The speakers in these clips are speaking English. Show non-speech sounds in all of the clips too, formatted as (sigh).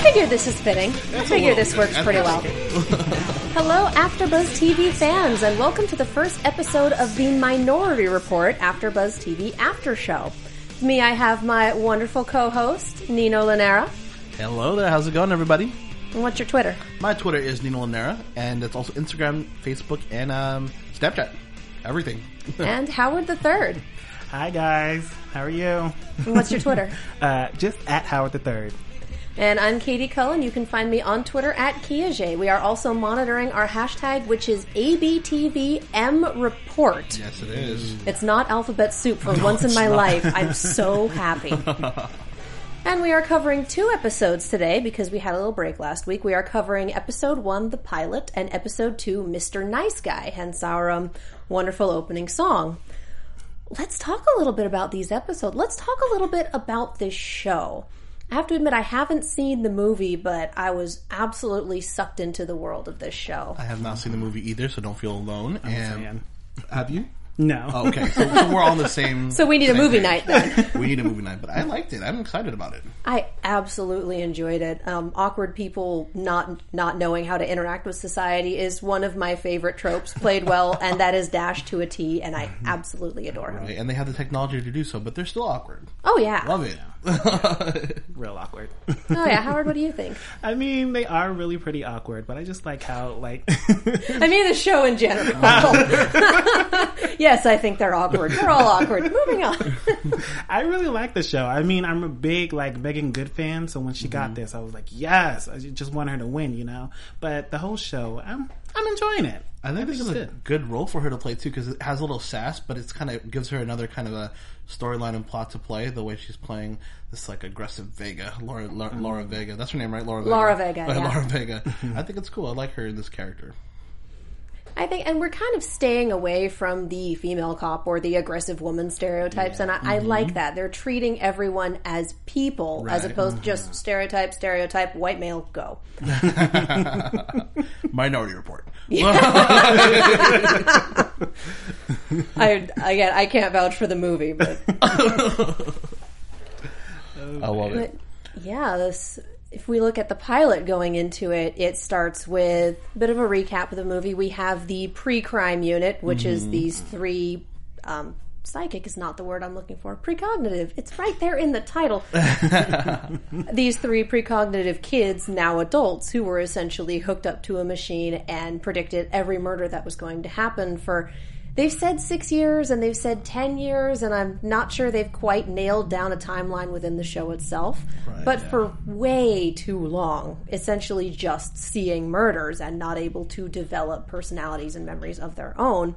figure this is fitting. I figure this works pretty well. (laughs) Hello, AfterBuzz TV fans, and welcome to the first episode of the Minority Report AfterBuzz TV After Show. With me, I have my wonderful co-host Nino Lanera. Hello there, how's it going, everybody? And what's your Twitter? My Twitter is Nino Lanera, and it's also Instagram, Facebook, and um, Snapchat. Everything. (laughs) and Howard the Third. Hi guys, how are you? And what's your Twitter? (laughs) Uh, just at Howard the Third. And I'm Katie Cullen. You can find me on Twitter at Kiaxet. We are also monitoring our hashtag, which is ABTVM Report. yes, it is. It's not alphabet soup for (laughs) once in my life. I'm so (laughs) happy. and we are covering two episodes today because we had a little break last week. We are covering episode one, the pilot, and episode two, Mr. Nice Guy, hence our um, wonderful opening song. Let's talk a little bit about these episodes. Let's talk a little bit about this show. I have to admit, I haven't seen the movie, but I was absolutely sucked into the world of this show. I have not seen the movie either, so don't feel alone. I'm and have you? No. Oh, okay, so, so we're all on the same. (laughs) So we need a movie page. night then. (laughs) we need a movie night, but I liked it. I'm excited about it. I absolutely enjoyed it. Um, awkward people not not knowing how to interact with society is one of my favorite tropes. Played well, and that is Dash to a T, and I absolutely adore him. Right? And they have the technology to do so, but they're still awkward. Oh yeah, Love it. (laughs) Real awkward. (laughs) oh yeah. Howard, what do you think? I mean, they are really pretty awkward, but I just like how, like, (laughs) I mean the show in general. Oh. yes, I think they're awkward. They're all awkward. Moving on. I really like the show. I mean, I'm a big, like, Meagan Good fan, so when she got mm-hmm. this, I was like, yes, I just want her to win, you know? But the whole show, I'm, I'm enjoying it. I think this is a good. good role for her to play too, because it has a little sass, but it's kind of gives her another kind of a storyline and plot to play. The way she's playing this like aggressive Vega, Laura, Laura, Laura Vega. That's her name, right? Laura. Vega. Laura Vega, (laughs) Uh, yeah. Laura Vega. (laughs) I think it's cool. I like her in this character. I think, and we're kind of staying away from the female cop or the aggressive woman stereotypes, and I, I mm-hmm. like that. They're treating everyone as people as Right. opposed to just mm-hmm. stereotype, stereotype, white male, go. (laughs) Minority Report. (laughs) (laughs) I again, I can't vouch for the movie, but I love it. But yeah, this if we look at the pilot going into it, it starts with a bit of a recap of the movie. We have the pre-crime unit, which is these three um, psychic is not the word I'm looking for. Precognitive. It's right there in the title. (laughs) these three precognitive kids, now adults, who were essentially hooked up to a machine and predicted every murder that was going to happen for they've said six years and they've said ten years and I'm not sure they've quite nailed down a timeline within the show itself. but for way too long, essentially just seeing murders and not able to develop personalities and memories of their own.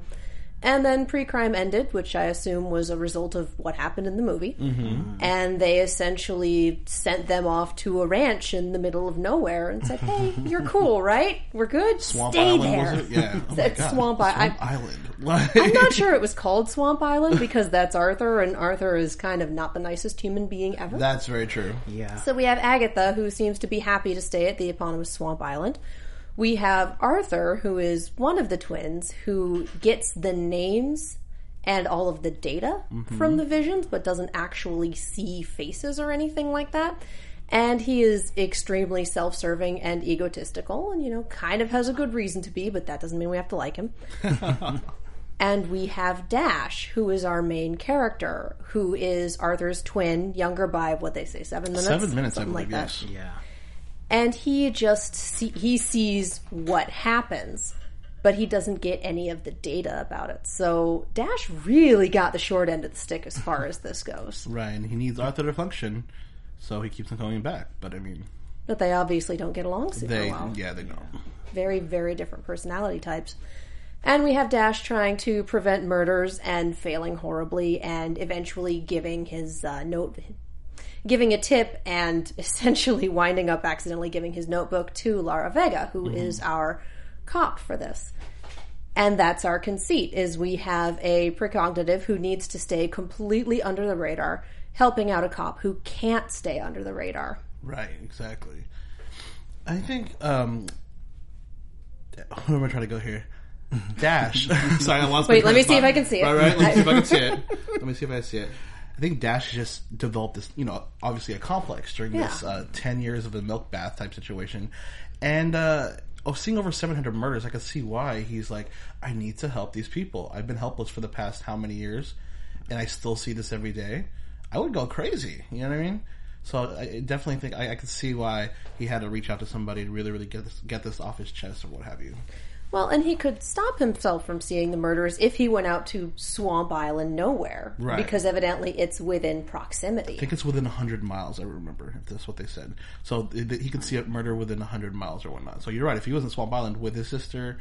And then pre-crime ended, which I assume was a result of what happened in the movie. Mm-hmm. And they essentially sent them off to a ranch in the middle of nowhere and said, "Hey, (laughs) you're cool, right? We're good. Swamp Stay Island there." was it? Yeah. (laughs) Oh my It's God. Swamp I- Swamp I- Island. (laughs) I'm not sure it was called Swamp Island because that's Arthur, and Arthur is kind of not the nicest human being ever. That's very true. Yeah. So we have Agatha, who seems to be happy to stay at the eponymous Swamp Island. We have Arthur, who is one of the twins, who gets the names and all of the data mm-hmm. from the visions, but doesn't actually see faces or anything like that. And he is extremely self serving and egotistical, and, you know, kind of has a good reason to be, but that doesn't mean we have to like him. (laughs) And we have Dash, who is our main character, who is Arthur's twin, younger by what they say, seven minutes, Seven minutes, I something believe. like that. yes. Yeah. And he just see, he sees what happens, but he doesn't get any of the data about it. So Dash really got the short end of the stick as far as this goes. (laughs) Right, and he needs Arthur to function. So he keeps on coming back. But I mean, But they obviously don't get along super they well. yeah they don't. very, very different personality types. And we have Dash trying to prevent murders and failing horribly, and eventually giving his uh, note, giving a tip, and (laughs) essentially winding up accidentally giving his notebook to Lara Vega, who is our cop for this. And that's our conceit: is we have a precognitive who needs to stay completely under the radar, helping out a cop who can't stay under the radar. Right, exactly. I think um where am I trying to go here? Dash. (laughs) Sorry, I lost. my Wait, let me see if. I can see it. Right, right. Let me see if I can see it. (laughs) Let me see if I see it. I think Dash just developed this, you know, obviously a complex during this uh, ten years of a milk bath type situation, and uh, of seeing over seven hundred murders, I can see why he's like, I need to help these people. I've been helpless for the past how many years, and I still see this every day. I would go crazy. You know what I mean? So I definitely think I, I could see why he had to reach out to somebody to really, really get this get this off his chest or what have you. Well, and he could stop himself from seeing the murders if he went out to Swamp Island nowhere. Right. Because evidently it's within proximity. I think it's within hundred miles. I remember if that's what they said. So th- th- he could see a murder within hundred miles or whatnot. So you're right. If he was in Swamp Island with his sister,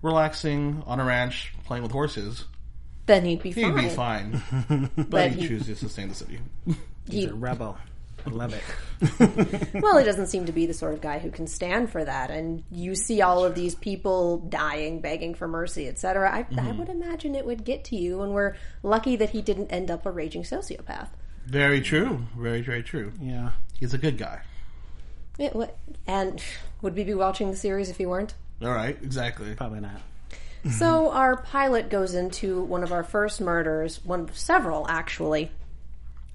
relaxing on a ranch, playing with horses, Then he'd be he'd fine. be fine. (laughs) but, But he he- chooses to stay in the city. He- a rebel. I love it. (laughs) well, he doesn't seem to be the sort of guy who can stand for that. And you see all of these people dying, begging for mercy, etc. I, I Mm-hmm. would imagine it would get to you, and we're lucky that he didn't end up a raging sociopath. Very true. Very very true. Yeah. He's a good guy. It, wa- and would we be watching the series if he weren't? All right. Exactly. Probably not. So our pilot goes into one of our first murders, one of several actually,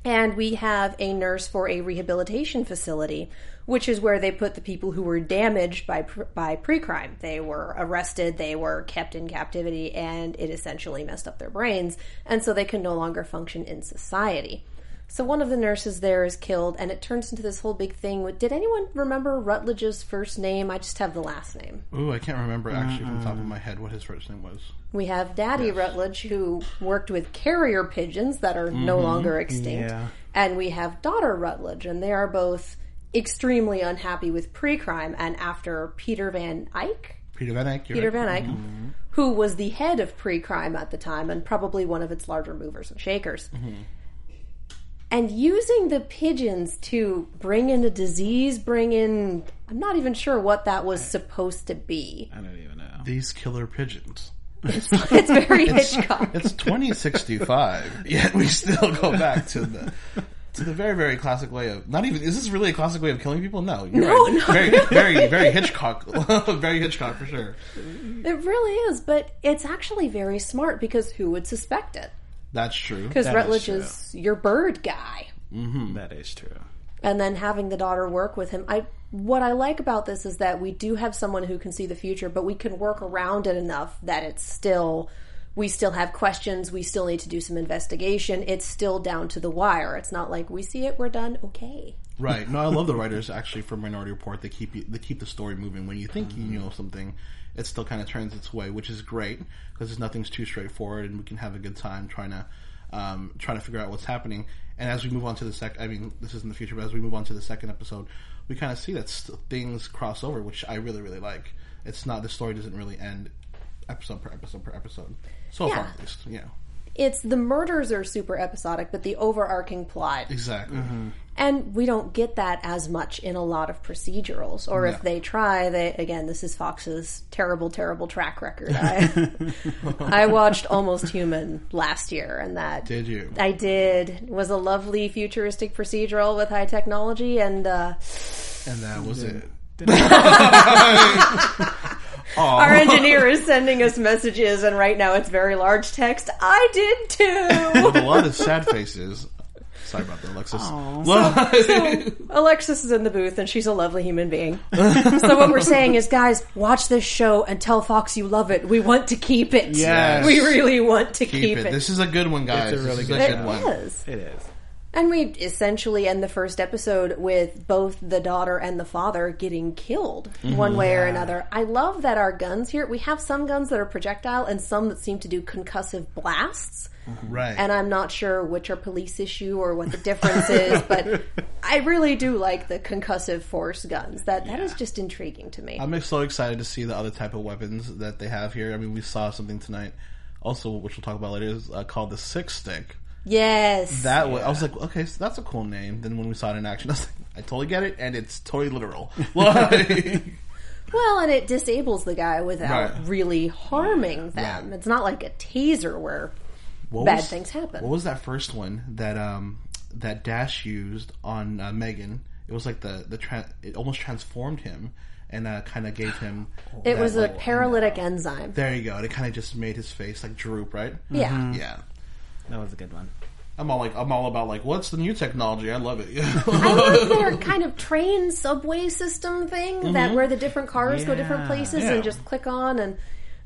and we have a nurse for a rehabilitation facility, which is where they put the people who were damaged by by pre-crime. They were arrested, they were kept in captivity, and it essentially messed up their brains, and so they can no longer function in society. So one of the nurses there is killed, and it turns into this whole big thing. with- Did anyone remember Rutledge's first name? I just have the last name. Ooh, I can't remember actually from the top of my head what his first name was. We have Daddy Rutledge, who worked with carrier pigeons that are no mm-hmm. longer extinct. Yeah. And we have daughter Rutledge, and they are both extremely unhappy with pre crime. And after Peter Van Eyck, Peter Van Eyck. you're Peter right. Van Eyck, mm-hmm. who was the head of pre crime at the time and probably one of its larger movers and shakers. Mm-hmm. And using the pigeons to bring in a disease, bring in. I'm not even sure what that was supposed to be. I don't even know. These killer pigeons. It's very (laughs) Hitchcock. It's 2065, yet we still go back to the to the very very classic way of not even is this really a classic way of killing people? No, you're No, right. no. Very very very Hitchcock, (laughs) very Hitchcock for sure. It really is, but it's actually very smart because who would suspect it? That's true. Because That is Rutledge true. is your bird guy. Mm-hmm. That is true. And then having the daughter work with him. I what I like about this is that we do have someone who can see the future, but we can work around it enough that it's still we still have questions, we still need to do some investigation. It's still down to the wire. It's not like we see it, we're done, okay. Right. No, I love the (laughs) writers actually for Minority Report. They keep you, they keep the story moving. When you think you know something, it still kind of turns its way, which is great because nothing's too straightforward, and we can have a good time trying to um, trying to figure out what's happening. And as we move on to the second, I mean, this is in the future, but as we move on to the second episode, we kind of see that st- things cross over, which I really really like. It's not the story doesn't really end episode per episode per episode. So Yeah. far, at least, yeah, It's the murders are super episodic, but the overarching plot exactly. And we don't get that as much in a lot of procedurals. Or if they try, they again, this is Fox's terrible, terrible track record. (laughs) I, I watched Almost Human last year, and that Did you? I did It was a lovely futuristic procedural with high technology, and uh, And that was it. (laughs) (laughs) our engineer (laughs) is sending us messages, and right now it's very large text. I did too. With a lot of sad faces. Sorry about that, Alexis. (laughs) So Alexis is in the booth and she's a lovely human being. so what we're saying is, guys, watch this show and tell Fox you love it. We want to keep it. Yes. We really want to keep, keep it. This is a good one, guys. It's a really this good is It good one. is. It is. And we essentially end the first episode with both the daughter and the father getting killed one way or another. I love that our guns here, we have some guns that are projectile and some that seem to do concussive blasts. Right. And I'm not sure which are police issue or what the difference is, (laughs) but I really do like the concussive force guns. That that is just intriguing to me. I'm so excited to see the other type of weapons that they have here. I mean, we saw something tonight, also, which we'll talk about later, is uh, called the Six Stick. Yes. That was, I was like, okay, so that's a cool name. Then when we saw it in action, I was like, I totally get it, and it's totally literal. (laughs) Like, well, and it disables the guy without Right. really harming them. Right. It's not like a taser where what bad was- things happen. What was that first one that um that Dash used on uh, Meagan? It was like the the tra- it almost transformed him and uh, kind of gave him. (gasps) It that, was a like- paralytic enzyme. There you go. And it kind of just made his face like droop, right? Yeah. Yeah. That was a good one. I'm all like, I'm all about like, what's the new technology? I love it. (laughs) I like their kind of train subway system thing mm-hmm. that where the different cars go different places Yeah. and just click on and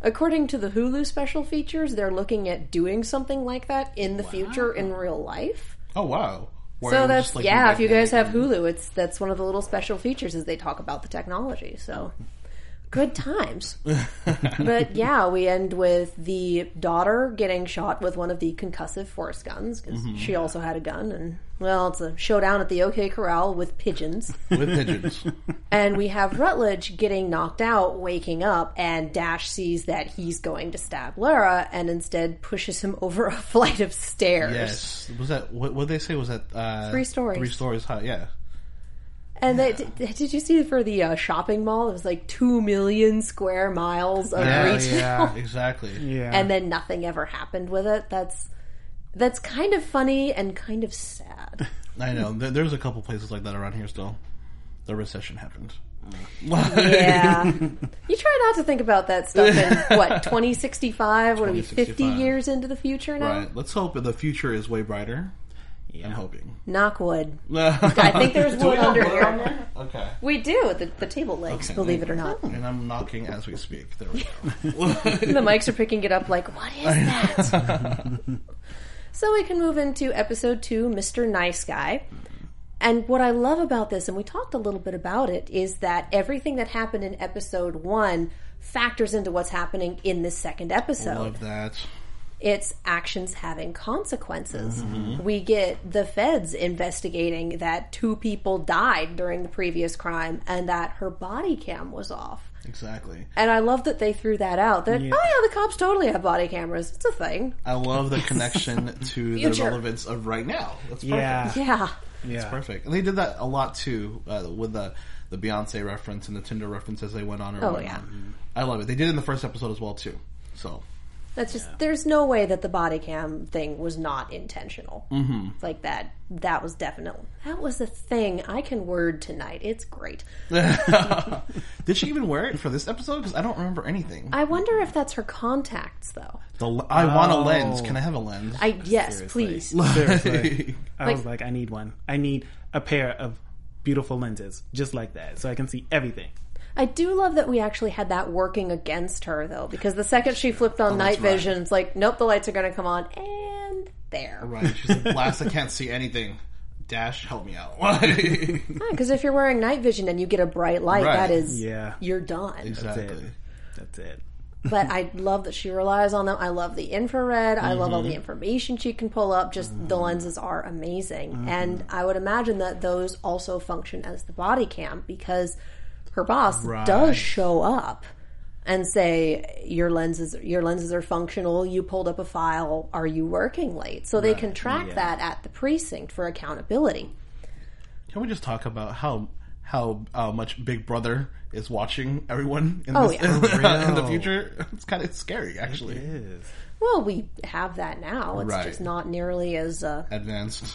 according to the Hulu special features, they're looking at doing something like that in the future in real life. oh wow. Where So that's just, like, yeah. If you guys have Hulu, it's that's one of the little special features is they talk about the technology. So good times. but yeah, we end with the daughter getting shot with one of the concussive force guns because Mm-hmm. she also had a gun, and well, it's a showdown at the OK Corral with pigeons. with pigeons. (laughs) and we have Rutledge getting knocked out, waking up, and Dash sees that he's going to stab Lara, and instead pushes him (laughs) over a flight of stairs. yes. Was that what? What did they say? Was that uh, Three stories. Three stories high. Yeah. And they, did, did you see for the uh, shopping mall? It was like two million square miles of Yeah, retail, yeah, (laughs) exactly. Yeah. and then nothing ever happened with it. That's that's kind of funny and kind of sad. I know. There's a couple places like that around here still. The recession happened. Yeah, (laughs) you try not to think about that stuff in what (laughs) twenty sixty five. What are we fifty years into the future now? Right. Let's hope the future is way brighter. I'm hoping. Knock wood. (laughs) I (laughs) I think there's wood under here. Okay. We do the, the table legs. Okay, believe it or not, And I'm knocking as we speak. There we go. (laughs) the mics are picking it up. Like, what is that? so we can move into episode two, Mr. Nice Guy. And what I love about this, and we talked a little bit about it, is that everything that happened in episode one factors into what's happening in this second episode. Love that. It's actions having consequences. Mm-hmm. We get the feds investigating that two people died during the previous crime and that her body cam was off. Exactly. And I love that they threw that out. That oh yeah, the cops totally have body cameras. It's a thing. I love the connection (laughs) to the relevance of right now. That's perfect. yeah. Yeah. Yeah. Perfect. And they did that a lot too uh, with the the Beyonce reference and the Tinder reference as they went on. Or Oh, whatnot. yeah. I love it. They did it in the first episode as well too. So That's just there's no way that the body cam thing was not intentional. Mm-hmm. Like that that was definitely that was a thing. I can word tonight. It's great. (laughs) did she even wear it for this episode? Because I don't remember anything. I wonder if that's her contacts though. The, l- I want a Oh. lens. Can I have a lens? I yes, Seriously. please. (laughs) Seriously. (laughs) I Like- was like, I need one. I need a pair of beautiful lenses, just like that, so I can see everything. I do love that we actually had that working against her though, because the second she flipped on night Oh, that's right. vision, it's like, nope, the lights are going to come on, and there. right. She's like, blast. I can't see anything. Dash, help me out. (laughs) Because if you're wearing night vision and you get a bright light, Right. that is, Yeah. you're done. That's exactly. it. That's it. but I love that she relies on them. I love the infrared. I love all Mm-hmm. the information she can pull up. Just the lenses are amazing. And I would imagine that those also function as the body cam because her boss Right. does show up and say your lenses your lenses are functional. You pulled up a file. Are you working late? So they can track that at the precinct for accountability. Can we just talk about how how uh, much Big Brother is watching everyone in, Oh, this, yeah. (laughs) in the future? It's kind of scary, actually. It is. Well, we have that now. It's Right. just not nearly as uh, Advanced.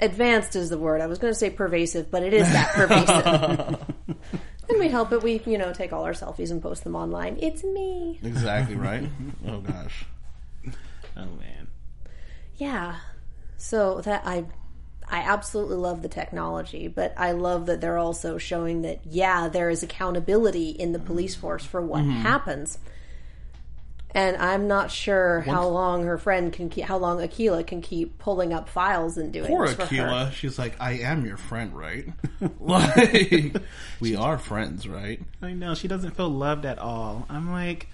advanced is the word. I was going to say pervasive, but it is that pervasive. (laughs) and we help it. We, you know, take all our selfies and post them online. It's me. Exactly right. (laughs) oh gosh. Oh man. Yeah. So that I I absolutely love the technology, but I love that they're also showing that yeah, there is accountability in the police force for what mm-hmm. happens. And I'm not sure how long her friend can keep, how long Aquila can keep pulling up files and doing Poor this for her. Aquila, she's like, I am your friend, right? (laughs) like, (laughs) we are friends, right? I know she doesn't feel loved at all. I'm like,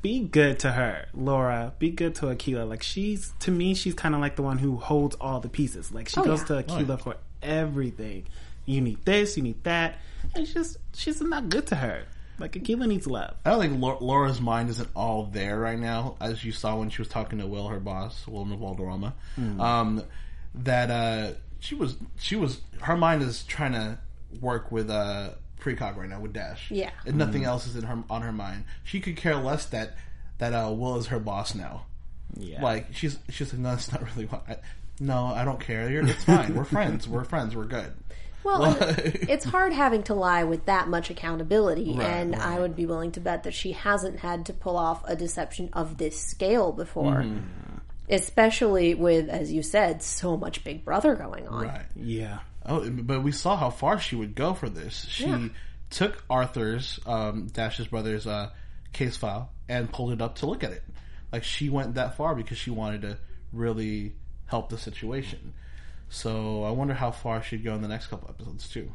be good to her, Laura. Be good to Aquila. Like she's to me, she's kind of like the one who holds all the pieces. Like she Oh, goes yeah. to Aquila yeah. for everything. You need this, you need that, and it's just she's not good to her. Like Aquila needs love. I don't think Laura's mind isn't all there right now, as you saw when she was talking to Will, her boss, Will Valderrama. Um, that uh, she was, she was, her mind is trying to work with uh, Precog right now with Dash. Yeah. and nothing else is in her on her mind. She could care less that that uh, Will is her boss now. Yeah, Like she's she's like, no, that's not really what. I, no, I don't care. You're, it's fine. We're (laughs) friends. We're friends. We're good. Well, (laughs) it's hard having to lie with that much accountability, Right, and I would be willing to bet that she hasn't had to pull off a deception of this scale before. Mm-hmm. Especially with, as you said, so much Big Brother going on. Right. yeah, Oh, but we saw how far she would go for this. She Yeah. took Arthur's, um, Dash's brother's, uh, case file and pulled it up to look at it. Like she went that far because she wanted to really help the situation. So I wonder how far she'd go in the next couple episodes too.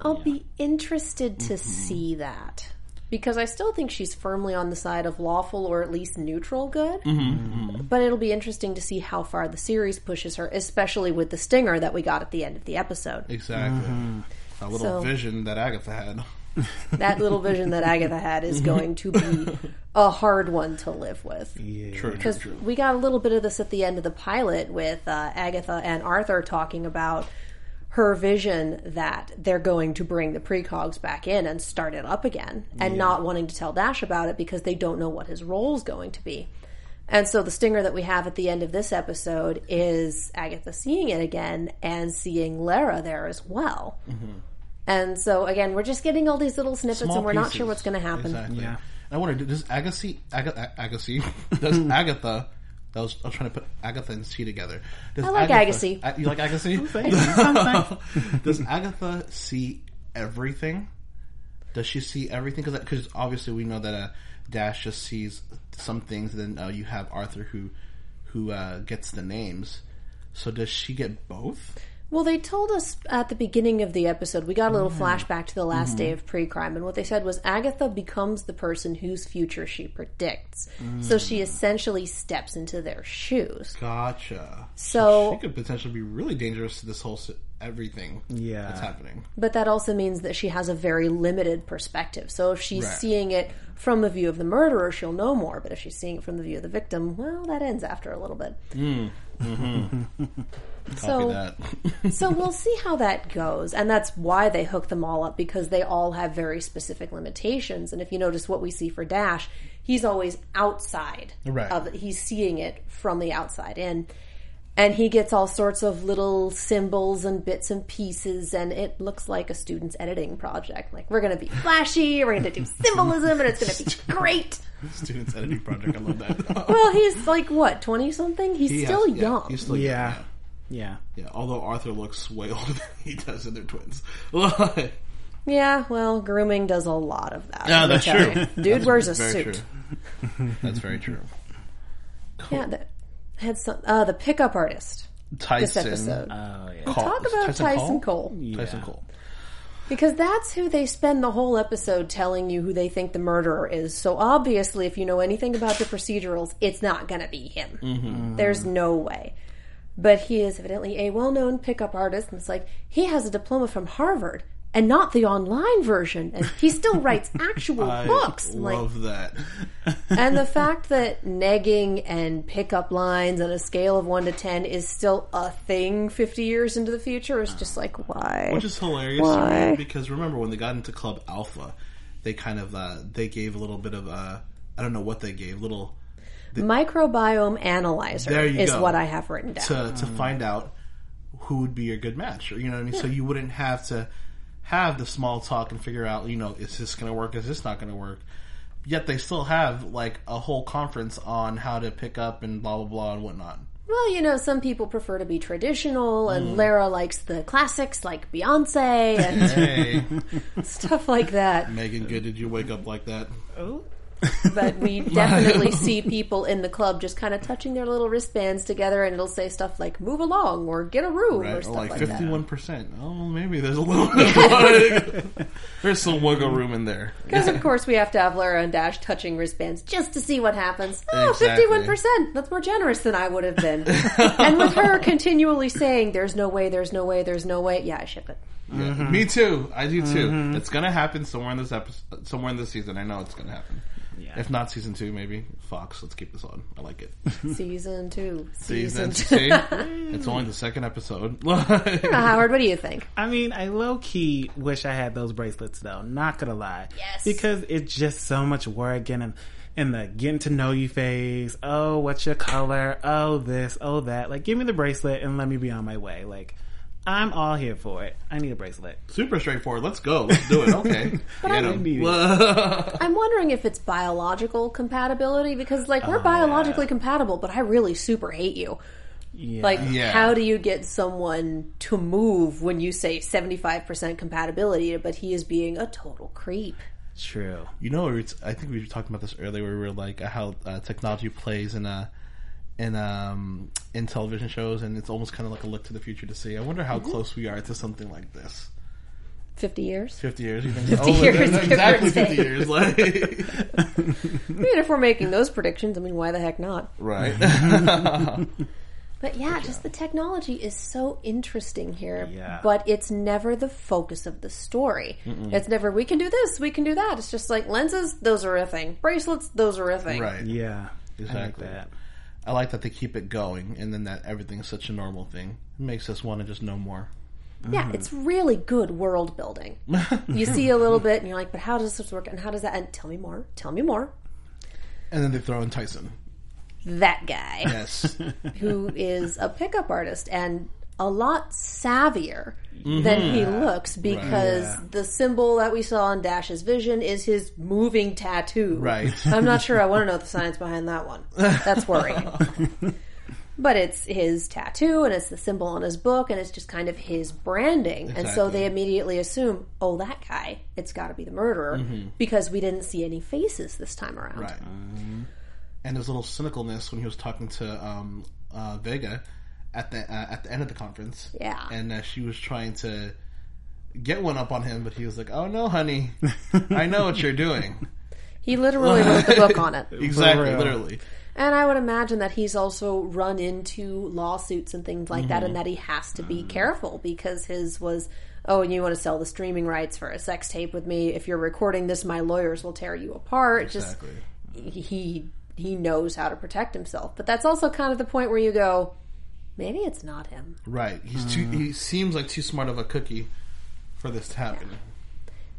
I'll be interested Mm-hmm. to see that. Because I still think she's firmly on the side of lawful or at least neutral good. Mm-hmm, But it'll be interesting to see how far the series pushes her, especially with the stinger that we got at the end of the episode. Exactly. A little So- vision that Agatha had. That little vision that Agatha had is going to be a hard one to live with. yeah. True, true, Because we got a little bit of this at the end of the pilot with uh, Agatha and Arthur talking about her vision that they're going to bring the precogs back in and start it up again and not wanting to tell Dash about it because they don't know what his role is going to be. And so the stinger that we have at the end of this episode is Agatha seeing it again and seeing Lara there as well. And so again, we're just getting all these little snippets Small and we're not pieces. sure what's going to happen. Exactly. Yeah. And I wonder, does Agassi, Aga, Agassi, (laughs) does Agatha, that was, I was trying to put Agatha and C together. Does I like Agatha- Agassi. A- you like Agassi? Sometimes. (laughs) does Agatha see everything? Does she see everything? Because obviously we know that uh, Dash just sees some things, and then uh, you have Arthur who who uh, gets the names. So does she get both? Well, they told us at the beginning of the episode, we got a little flashback to the last day mm-hmm. of pre crime, and what they said was Agatha becomes the person whose future she predicts. Mm. So she essentially steps into their shoes. Gotcha. So- she could potentially be really dangerous to this whole everything Yeah. that's happening. But that also means that she has a very limited perspective. So if she's Right. seeing it from the view of the murderer, she'll know more. But if she's seeing it from the view of the victim, well, that ends after a little bit. Copy hmm. mm-hmm. (laughs) So- that. (laughs) so we'll see how that goes and that's why they hook them all up because they all have very specific limitations and if you notice what we see for dash he's always outside Right. of it he's seeing it from the outside in and he gets all sorts of little symbols and bits and pieces and it looks like a student's editing project like we're going to be flashy we're going to do symbolism and it's going to be (laughs) great Students editing project. I love that. well he's like what 20 something he's He still has- yeah, young he's still young, Yeah. Yeah. Yeah. Yeah, although Arthur looks way (laughs) older than he does, and they're twins. (laughs) Yeah, well, grooming does a lot of that. Yeah, that's true. you. Dude wears a suit. true. That's very true. Yeah, that had some. Uh, the pickup artist. Tyson. This episode. Oh yeah. Cole- Talk about Tyson Tyson, Cole? Cole. Tyson Cole. Because that's who they spend the whole episode telling you who they think the murderer is. So obviously, if you know anything about the procedurals, it's not going to be him. Mm-hmm. There's no way. But he is evidently a well known pickup artist, and it's like he has a diploma from Harvard and not the online version, and he still (laughs) writes actual books. I'm like, love that. (laughs) and the (laughs) fact that negging and pickup lines on a scale of 1 to 10 is still a thing 50 years into the future is just like, why? Which is hilarious Why? me because remember when they got into Club Alpha, they kind of uh, they gave a little bit of uh, I don't know what they gave little Microbiome analyzer There you is go. what I have written down. to to find out who would be a good match. You know what I mean? So you wouldn't have to have the small talk and figure out, you know, is this going to work? Is this not going to work? Yet they still have like a whole conference on how to pick up and blah blah blah and whatnot. well, you know, some people prefer to be traditional, Mm. and Lara likes the classics like Beyonce and Hey, (laughs) stuff like that. Megan, good. Did you wake up like that? Oh. But we (laughs) definitely see people in the club just kind of touching their little wristbands together, and it'll say stuff like "move along" or "get a room" or Right, stuff or like like that. fifty-one percent. Oh, maybe there's a little bit. (laughs) there's some wiggle room in there. (laughs) Because of course we have to have Lara and Dash touching wristbands just to see what happens. Oh, Exactly. 51%. That's more generous than I would have been. and with her continually saying, there's no way, there's no way, there's no way. Yeah, I ship it. Mm-hmm. Me too. I do too. Mm-hmm. It's gonna happen somewhere in this episode, somewhere in this season. I know it's gonna happen. Yeah. If not season two, maybe Fox. Let's keep this on. I like it. (laughs) Season two. Season, Season two. two. (laughs) it's only the second episode. (laughs) Uh, Howard, what do you think? I mean, I low key wish I had those bracelets though. Not gonna lie. Yes. Because it's just so much work and in the getting to know you phase. Oh, what's your color? Oh, this. Oh, that. Like, give me the bracelet and let me be on my way. Like, I'm all here for it. I need a bracelet. Super straightforward. Let's go. Let's do it. Okay. (laughs) Get I 'em. need it. I'm wondering if it's biological compatibility because, like, we're biologically compatible, but I really super hate you. Yeah. Like, Yeah. how do you get someone to move when you say 75% compatibility, but he is being a total creep? true. You know, it's, I think we were talking about this earlier. Where we were like uh, how uh, technology plays in a in um in television shows, and it's almost kind of like a look to the future to see. I wonder how close we are to something like this. 50 years? Fifty years, you think? 50 oh, years, that's give or exactly fifty years. Like, (laughs) I mean, if we're making those predictions, I mean, why the heck not? right? (laughs) But yeah, just the technology is so interesting here. Yeah. But it's never the focus of the story. It's never, we can do this, we can do that. It's just like lenses, those are a thing. Bracelets, those are a thing. right. Yeah. Exactly. I like that. I like that they keep it going, and then that everything's such a normal thing. It makes us want to just know more. Yeah, it's really good world building. (laughs) you see a little bit and you're like, but how does this work? And how does that? And tell me more. Tell me more. And then they throw in Tyson. That guy. Yes. (laughs) who is a pickup artist and a lot savvier than he looks because Yeah. the symbol that we saw in Dash's vision is his moving tattoo. Right. (laughs) I'm not sure I want to know the science behind that one. That's worrying. (laughs) but it's his tattoo and it's the symbol on his book and it's just kind of his branding. And so they immediately assume, oh, that guy, it's got to be the murderer because we didn't see any faces this time around. Right. And his little cynicalness when he was talking to um, uh, Vega at the uh, at the end of the conference. Yeah. And uh, she was trying to get one up on him, but he was like, "Oh no, honey, I know what you're doing." (laughs) He literally wrote the book on it. (laughs) exactly, literally. And I would imagine that he's also run into lawsuits and things like Mm-hmm. that, and that he has to be careful because his was, oh, and you want to sell the streaming rights for a sex tape with me? If you're recording this, my lawyers will tear you apart. Exactly. Just he he knows how to protect himself, but that's also kind of the point where you go, maybe it's not him. Right. He's too. He seems like too smart of a cookie for this to happen.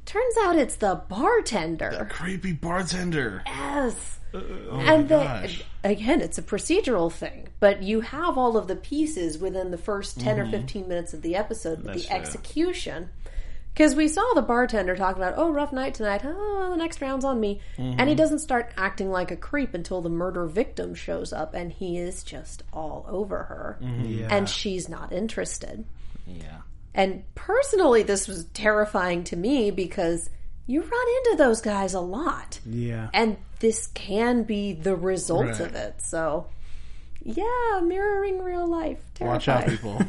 Turns out it's the bartender. The creepy bartender. Yes. Oh and my the, again, it's a procedural thing, but you have all of the pieces within the first 10 Mm-hmm. or 15 minutes of the episode, but That's the true. execution. Because we saw the bartender talking about, oh, rough night tonight. Oh, the next round's on me. And Mm-hmm. he doesn't start acting like a creep until the murder victim shows up, and he is just all over her. Mm-hmm. Yeah. And she's not interested. yeah. And personally, this was terrifying to me because you run into those guys a lot Yeah. and this can be the result Right. of it. So, yeah, mirroring real life. Watch out, people.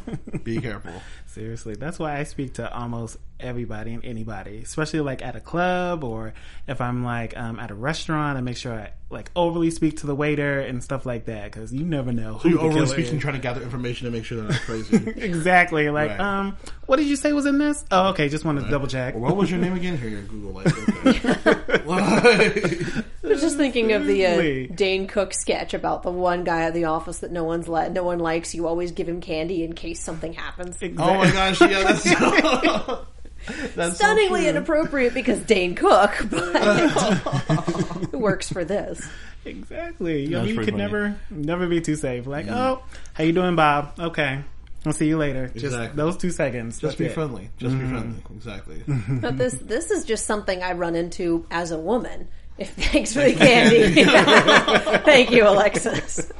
Be careful. (laughs) Seriously, that's why I speak to almost everybody and anybody, especially like at a club or if I'm like um, at a restaurant. I make sure I like overly speak to the waiter and stuff like that because you never know who You the overly killer speaking, is. trying to gather information to make sure they're not crazy. (laughs) Exactly. Like, Right. um, what did you say was in this? Oh, okay. Just want to double check. what was your name again? Here, your Google like. Okay. (laughs) I was just thinking of the uh, Dane Cook sketch about the one guy at the office that no one's let, no one likes. You always give him candy in case something happens. oh my gosh! Yeah, that's. (laughs) (laughs) that's Stunningly true. inappropriate because Dane Cook, (laughs) but (laughs) works for this. Exactly. You, know, you could funny. never, never be too safe. Like, mm. oh, how you doing, Bob? Okay. I'll see you later. Just those two seconds. Just be it. friendly. Just be mm-hmm. friendly. Exactly. But this this is just something I run into as a woman. If thanks for the candy. Thank you, Alexis.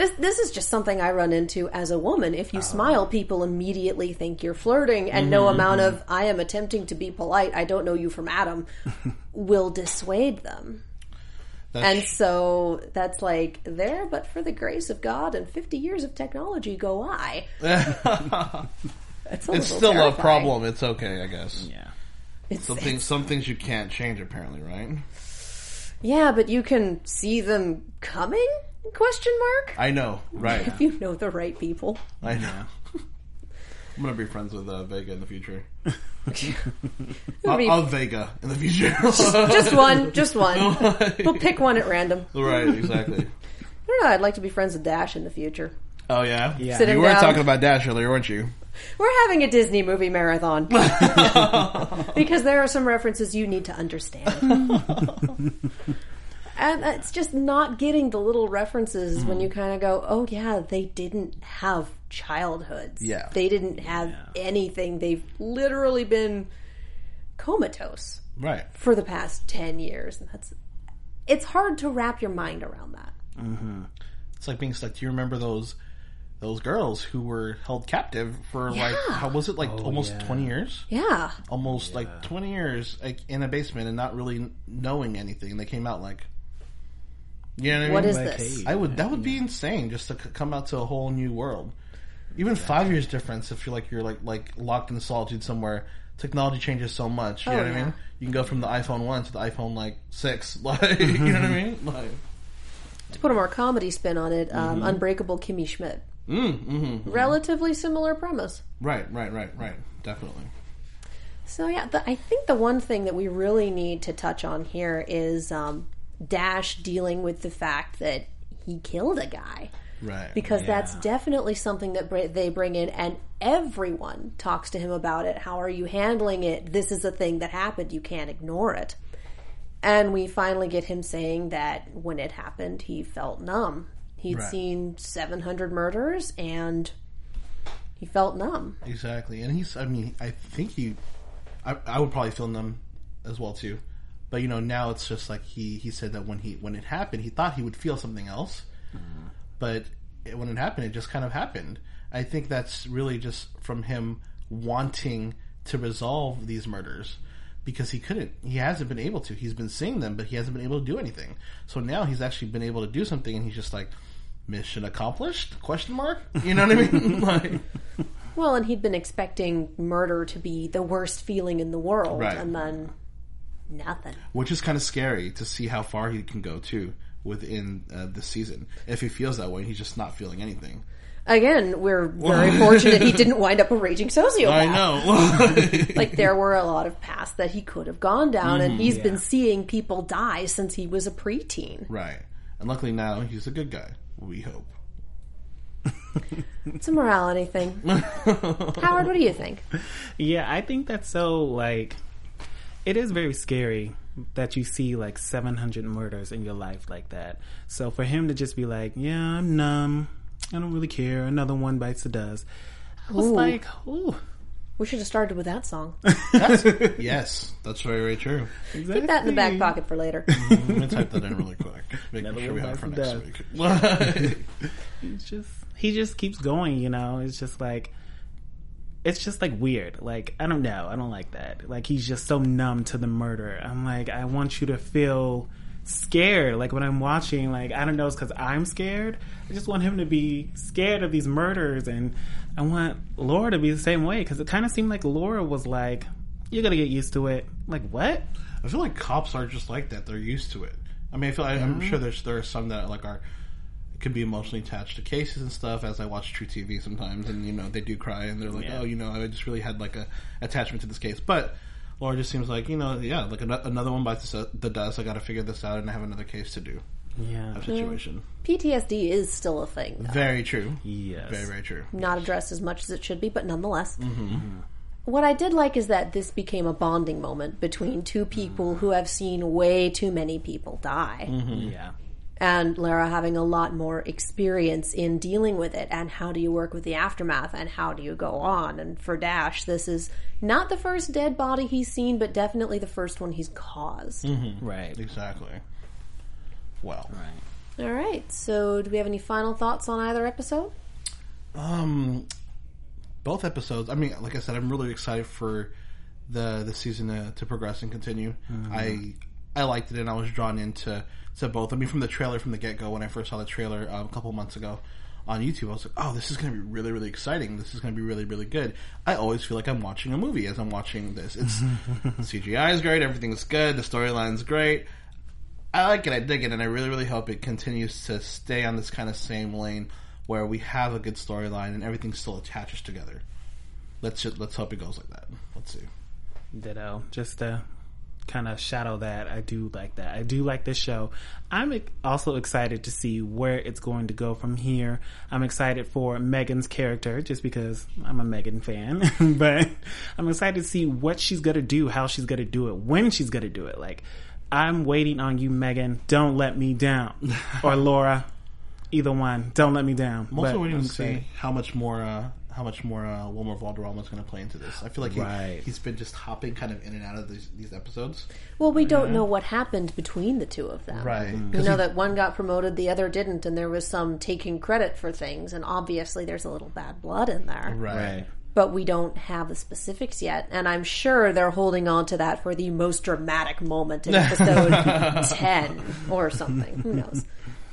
This this is just something I run into as a woman. If you smile, people immediately think you're flirting, and no mm-hmm. amount of I am attempting to be polite. I don't know you from Adam (laughs) will dissuade them. And so that's like there, but for the grace of God and 50 years of technology go I. (laughs) It's, a it's little still a problem. It's okay, I guess. Yeah. It's, Some things, some things you can't change, apparently, right? yeah, but you can see them coming? Question mark. I know, right? If (laughs) you know the right people. I know. (laughs) I'm gonna be friends with uh, Vega in the future. (laughs) It'll be Of Vega in the future. just one, just one. We'll pick one at random. right, exactly. I don't know. I'd like to be friends with Dash in the future. Oh yeah, Yeah. Sit him You were down. talking about Dash earlier, weren't you? We're having a Disney movie marathon because there are some references you need to understand. And it's just not getting the little references when mm-hmm. you kind of go, "Oh yeah, they didn't have childhoods. Yeah. they didn't have anything. They've literally been comatose Right. for the past ten years." And that's it's hard to wrap your mind around that. Mm-hmm. It's like being stuck. Do you remember those those girls who were held captive for like how was it like oh, almost yeah. twenty years? Yeah, Almost like twenty years, like in a basement and not really knowing anything. They came out like, you know what I mean? what is Like this? I would. That would be insane just to c- come out to a whole new world. Even five years difference. If you're like you're like like locked in solitude somewhere, technology changes so much. You Oh, know what I mean? You can go from the iPhone one to the iPhone like six. (laughs) Like you know what I mean? Like to put a more comedy spin on it, um, Unbreakable Kimmy Schmidt. mm, mm-hmm. Relatively similar premise. right, right, right, right. Definitely. So yeah, the, I think the one thing that we really need to touch on here is um, Dash dealing with the fact that he killed a guy Right. because that's definitely something that br- they bring in, and everyone talks to him about it. How are you handling it? This is a thing that happened. You can't ignore it. And we finally get him saying that when it happened, he felt numb. He'd Right. seen 700 murders and he felt numb. Exactly, and he's. I mean, I think he. I, I would probably feel numb as well too, but you know now it's just like he he said that when he when it happened he thought he would feel something else, but it, when it happened it just kind of happened. I think that's really just from him wanting to resolve these murders because he couldn't. He hasn't been able to. He's been seeing them, but he hasn't been able to do anything. So now he's actually been able to do something, and he's just like, mission accomplished? Question mark? You know what I mean? (laughs) like. Well, and he'd been expecting murder to be the worst feeling in the world, Right. and then nothing. which is kind of scary to see how far he can go too within uh, the season. If he feels that way, he's just not feeling anything. Again, we're (laughs) very fortunate he didn't wind up a raging sociopath. I know. (laughs) Like there were a lot of paths that he could have gone down, and he's been seeing people die since he was a preteen. right, and luckily now he's a good guy. We hope. It's a morality thing. (laughs) Howard, what do you think? Yeah, I think that's so like it is very scary that you see like 700 murders in your life like that. So for him to just be like, "Yeah, I'm numb. I don't really care. Another one bites the dust." I was Ooh. like, "Ooh, We should have started with that song. (laughs) yes, that's very very true. exactly. Keep that in the back pocket for later. Mm-hmm. Let me type that in really quick. (laughs) Making Another sure we have it for next the week. (laughs) It's just he just keeps going, you know. It's just like it's just like weird. Like I don't know. I don't like that. Like he's just so numb to the murder. I'm like I want you to feel scared. Like when I'm watching, like I don't know, it's because I'm scared. I just want him to be scared of these murders, and I want Laura to be the same way because it kind of seemed like Laura was like, "You're gonna get used to it." Like what? I feel like cops are just like that. They're used to it. I mean, I feel I, I'm mm-hmm. sure there's there are some that like are could be emotionally attached to cases and stuff. As I watch truTV sometimes, and you know they do cry and they're like, Yeah. oh, you know, I just really had like a attachment to this case. But Laura just seems like you know, yeah, like an- another one bites the the dust. I got to figure this out, and I have another case to do. Yeah. Type situation. PTSD is still a thing, though. Very true. Yes. Very very true. not addressed as much as it should be, but nonetheless. Mm-hmm. Mm-hmm. What I did like is that this became a bonding moment between two people who have seen way too many people die. Mm-hmm. Yeah. And Lara having a lot more experience in dealing with it and how do you work with the aftermath and how do you go on. And for Dash, this is not the first dead body he's seen, but definitely the first one he's caused. Right. Exactly. Well, Right. All right, so do we have any final thoughts on either episode? Um, both episodes. I mean, like I said, I'm really excited for the the season to, to progress and continue. I I liked it and I was drawn into to both. I mean, from the trailer from the get go when I first saw the trailer um, a couple months ago on YouTube, I was like, oh, this is going to be really really exciting. This is going to be really really good. I always feel like I'm watching a movie as I'm watching this. It's (laughs) CGI is great, everything's good, the storyline's great. I like it, I dig it, and I really really hope it continues to stay on this kind of same lane where we have a good storyline and everything still attaches together. Let's just, let's hope it goes like that. Let's see. Ditto. Just to kind of shadow that, I do like that. I do like this show. I'm also excited to see where it's going to go from here. I'm excited for Meagan's character just because I'm a Meagan fan, (laughs) but I'm excited to see what she's going to do, how she's going to do it, when she's going to do it. Like, I'm waiting on you, Megan. Don't let me down. (laughs) or Laura. Either one. Don't let me down. I'm also But waiting to see how much more uh, how much more uh, Wilmer Valderrama is going to play into this. I feel like he, Right. he's been just hopping kind of in and out of these, these episodes. Well, we don't know what happened between the two of them. Right. You know that one got promoted, the other didn't, and there was some taking credit for things, and obviously there's a little bad blood in there. Right. Right. But we don't have the specifics yet, and I'm sure they're holding on to that for the most dramatic moment in episode (laughs) 10 or something. Who knows?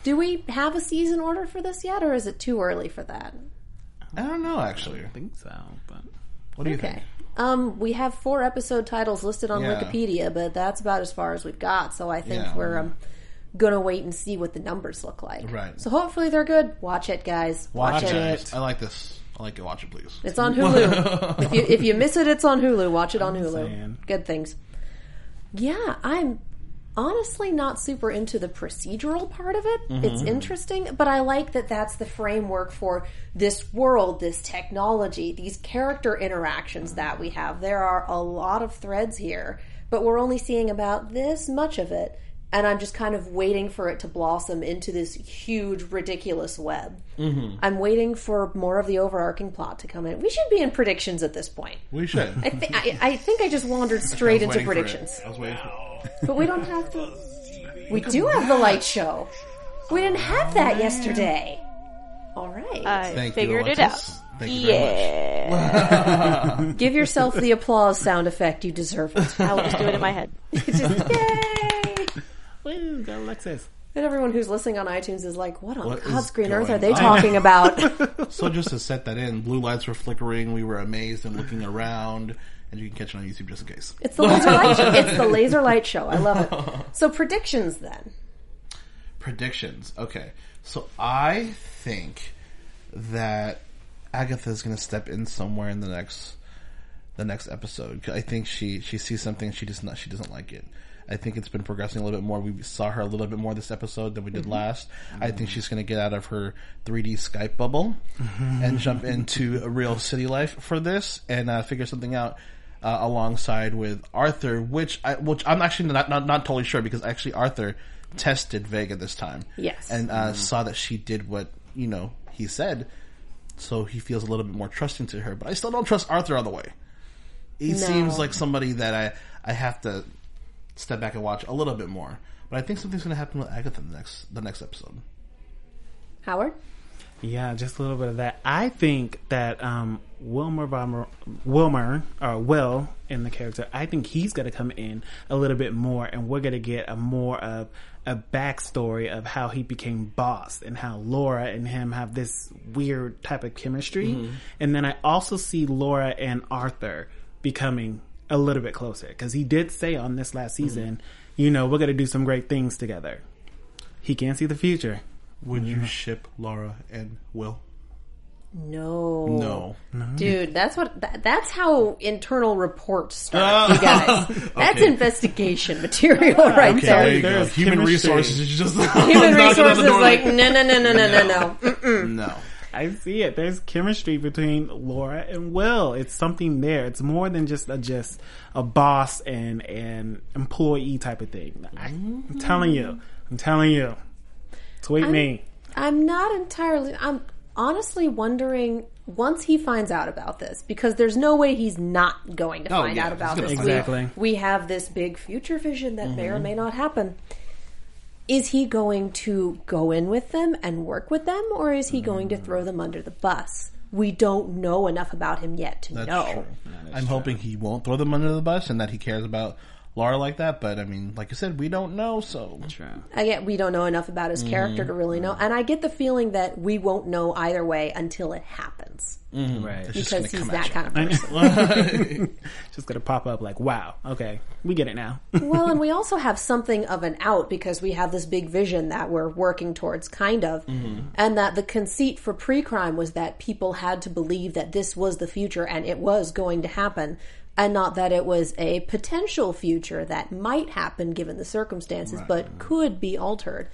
Do we have a season order for this yet, or is it too early for that? I don't know actually. I think so, but What do you Okay. think? Um, we have four episode titles listed on Yeah. Wikipedia, but that's about as far as we've got. So I think Yeah. we're um, gonna wait and see what the numbers look like. Right. So hopefully they're good. Watch it, guys. Watch, it. Guys, I like this. I like it. Watch it, please. It's on Hulu. (laughs) if you if you miss it, it's on Hulu. Watch it on Hulu. saying. Good things. Yeah, I'm honestly not super into the procedural part of it. Mm-hmm. It's interesting, but I like that that's the framework for this world, this technology, these character interactions that we have. There are a lot of threads here, but we're only seeing about this much of it. And I'm just kind of waiting for it to blossom into this huge, ridiculous web. Mm-hmm. I'm waiting for more of the overarching plot to come in. We should be in predictions at this point. We should. I, th- I, I think I just wandered straight into waiting for it. predictions, I was waiting for but we don't have the. (laughs) We do have the light show. We didn't have that yesterday. All right, I Thank figured you, it out. Alexis. Thank you very Yeah. (laughs) give yourself the applause sound effect you deserve. It. I will just do it in my head. (laughs) Just yay! Woo, go Alexis. And everyone who's listening on iTunes is like, "What on What God's is green earth going are they on?" talking (laughs) about?" (laughs) So just to set that in, blue lights were flickering. We were amazed and looking around, and you can catch it on YouTube just in case. It's the laser light. (laughs) Show. It's the laser light show. I love it. So predictions then. predictions. Okay, so I think that Agatha is going to step in somewhere in the next the next episode. I think she she sees something she does not she doesn't like it. I think it's been progressing a little bit more. We saw her a little bit more this episode than we did last. I think she's going to get out of her 3D Skype bubble and jump into a real city life for this and uh, figure something out uh, alongside with Arthur, which I which I'm actually not, not not totally sure because actually Arthur tested Vega this time. Yes. and uh, saw that she did what you know he said, so he feels a little bit more trusting to her. But I still don't trust Arthur all the way. He seems like somebody that I I have to step back and watch a little bit more. But I think something's going to happen with Agatha the next the next episode. Howard. Yeah, just a little bit of that. I think that um, Wilmer Von, Wilmer or Will in the character, I think he's going to come in a little bit more, and we're going to get a more of a backstory of how he became boss and how Laura and him have this weird type of chemistry. And then I also see Laura and Arthur becoming a little bit closer because he did say on this last mm-hmm. season, you know, we're going to do some great things together. He can't see the future. Would you mm-hmm. ship Laura and Will? No. No. Dude, that's what that, that's how internal reports start, ah. you guys. (laughs) That's Okay. investigation material right Okay, there. there you go. There's Human chemistry. resources is just Human (laughs) knocking on the resources door like no no no no no no no. (laughs) Mm-mm. no. I see it. There's chemistry between Laura and Will. It's something there. It's more than just a just a boss and an employee type of thing. I, am telling you. I'm telling you. Tweet me. I'm not entirely. I'm honestly wondering once he finds out about this because there's no way he's not going to Oh, find yeah, out about this. find We- Exactly. We, have this big future vision that may Mm-hmm. or may not happen. Is he going to go in with them and work with them, or is he going to mm. throw them under the bus? We don't know enough about him yet to That's know. true. I'm hoping he won't throw them under the bus and that he cares about Laura like that. But I mean, like I said, we don't know. So True. Again, we don't know enough about his character to mm-hmm. really know, and I get the feeling that we won't know either way until it happens mm-hmm. Right. It's just because gonna he's come at that you. kind of person. (laughs) Just gonna pop up like, wow, okay, we get it now. (laughs) well, and we also have something of an out because we have this big vision that we're working towards, kind of, mm-hmm. and that the conceit for pre-crime was that people had to believe that this was the future and it was going to happen, and not that it was a potential future that might happen given the circumstances, but could be altered.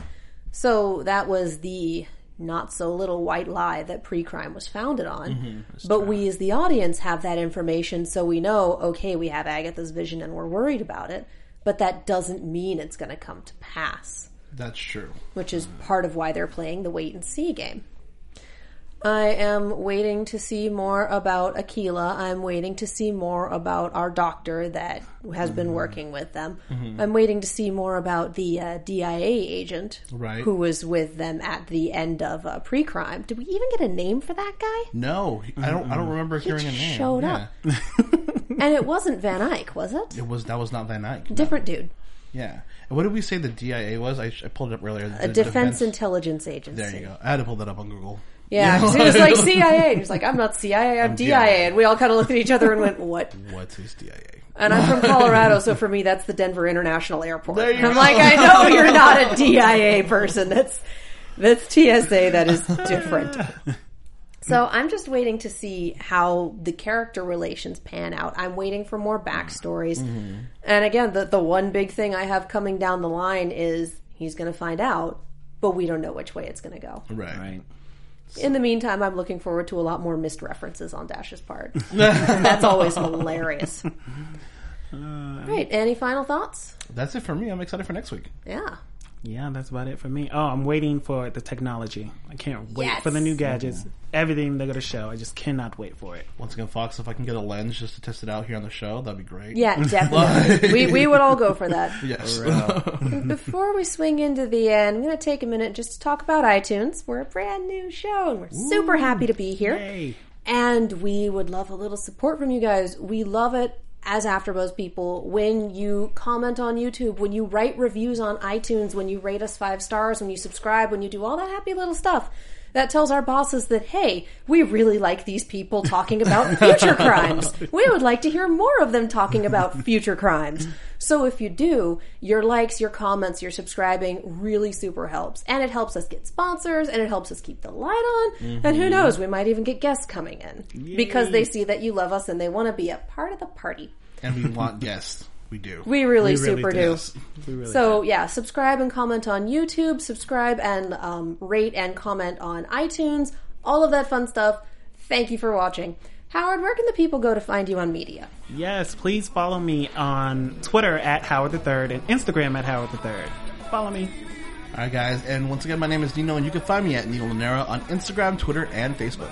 So that was the not so little white lie that pre-crime was founded on. Mm-hmm. but we as the audience have that information so we know, okay, we have Agatha's vision and we're worried about it, but that doesn't mean it's going to come to pass, that's true. which is part of why they're playing the wait and see game. I am waiting to see more about Akeela. I'm waiting to see more about our doctor that has been working with them. I'm waiting to see more about the uh, DIA agent Right. who was with them at the end of uh, pre-crime. Did we even get a name for that guy? No, I don't. I don't remember hearing a just name. showed yeah. up. and it (laughs) wasn't Van Eyck, was it? It was that was not Van Eyck. no. Different dude. Yeah. What did we say the DIA was? I, I pulled it up earlier. A The defense, intelligence agency. There you go. I had to pull that up on Google. Yeah, 'cause he was like CIA. (laughs) He was like, I'm not CIA, I'm, um, DIA. DIA. And we all kind of looked at each other and went, what? (laughs) What is DIA? And I'm from Colorado, so for me, that's the Denver International Airport. There you And I'm go. like, I know (laughs) you're not a DIA person. That's that's TSA. That is different. So I'm just waiting to see how the character relations pan out. I'm waiting for more backstories. Mm-hmm. And again, the the one big thing I have coming down the line is he's going to find out, but we don't know which way it's going to go. Right. right. In the meantime, I'm looking forward to a lot more missed references on Dash's part. (laughs) That's always hilarious. Uh, right. Any final thoughts? That's it for me. I'm excited for next week. Yeah. Yeah, that's about it for me. Oh, I'm waiting for the technology. I can't wait Yes. for the new gadgets. Everything they're gonna show. I just cannot wait for it. Once again, Fox, if I can get a lens just to test it out here on the show, that'd be great. Yeah, (laughs) definitely. we, we would all go for that. (laughs) Yes. (laughs) Before we swing into the end, I'm going to take a minute just to talk about iTunes. We're a brand new show and we're super happy to be here. Yay. And we would love a little support from you guys. We love it as AfterBuzz people when you comment on YouTube, when you write reviews on iTunes, when you rate us five stars, when you subscribe, when you do all that happy little stuff. That tells our bosses that, hey, we really like these people talking about future (laughs) crimes. We would like to hear more of them talking about future crimes. So if you do, your likes, your comments, your subscribing really super helps. And it helps us get sponsors and it helps us keep the light on. And who mm-hmm. knows, we might even get guests coming in because they see that you love us and they want to be a part of the party. and we want guests. We do. We really We really super do. do. We really So yeah, subscribe and comment on YouTube. Subscribe and um, rate and comment on iTunes. All of that fun stuff. Thank you for watching. Howard, where can the people go to find you on media? Yes, please follow me on Twitter at Howard the Third and Instagram at Howard the Third. Follow me. All right, guys. And once again, my name is Nino, and you can find me at Nino Lanera on Instagram, Twitter, and Facebook.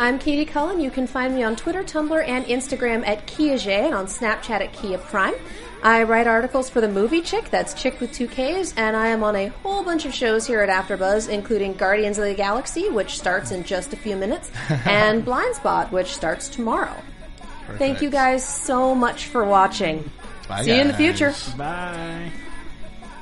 I'm Katie Cullen. You can find me on Twitter, Tumblr, and Instagram at Kiaje and on Snapchat at Kia Prime. I write articles for the movie Chick, that's Chick with two Ks, and I am on a whole bunch of shows here at AfterBuzz, including Guardians of the Galaxy, which starts in just a few minutes, (laughs) and Blindspot, which starts tomorrow. Thank you guys so much for watching. Bye, See you in the future. Bye.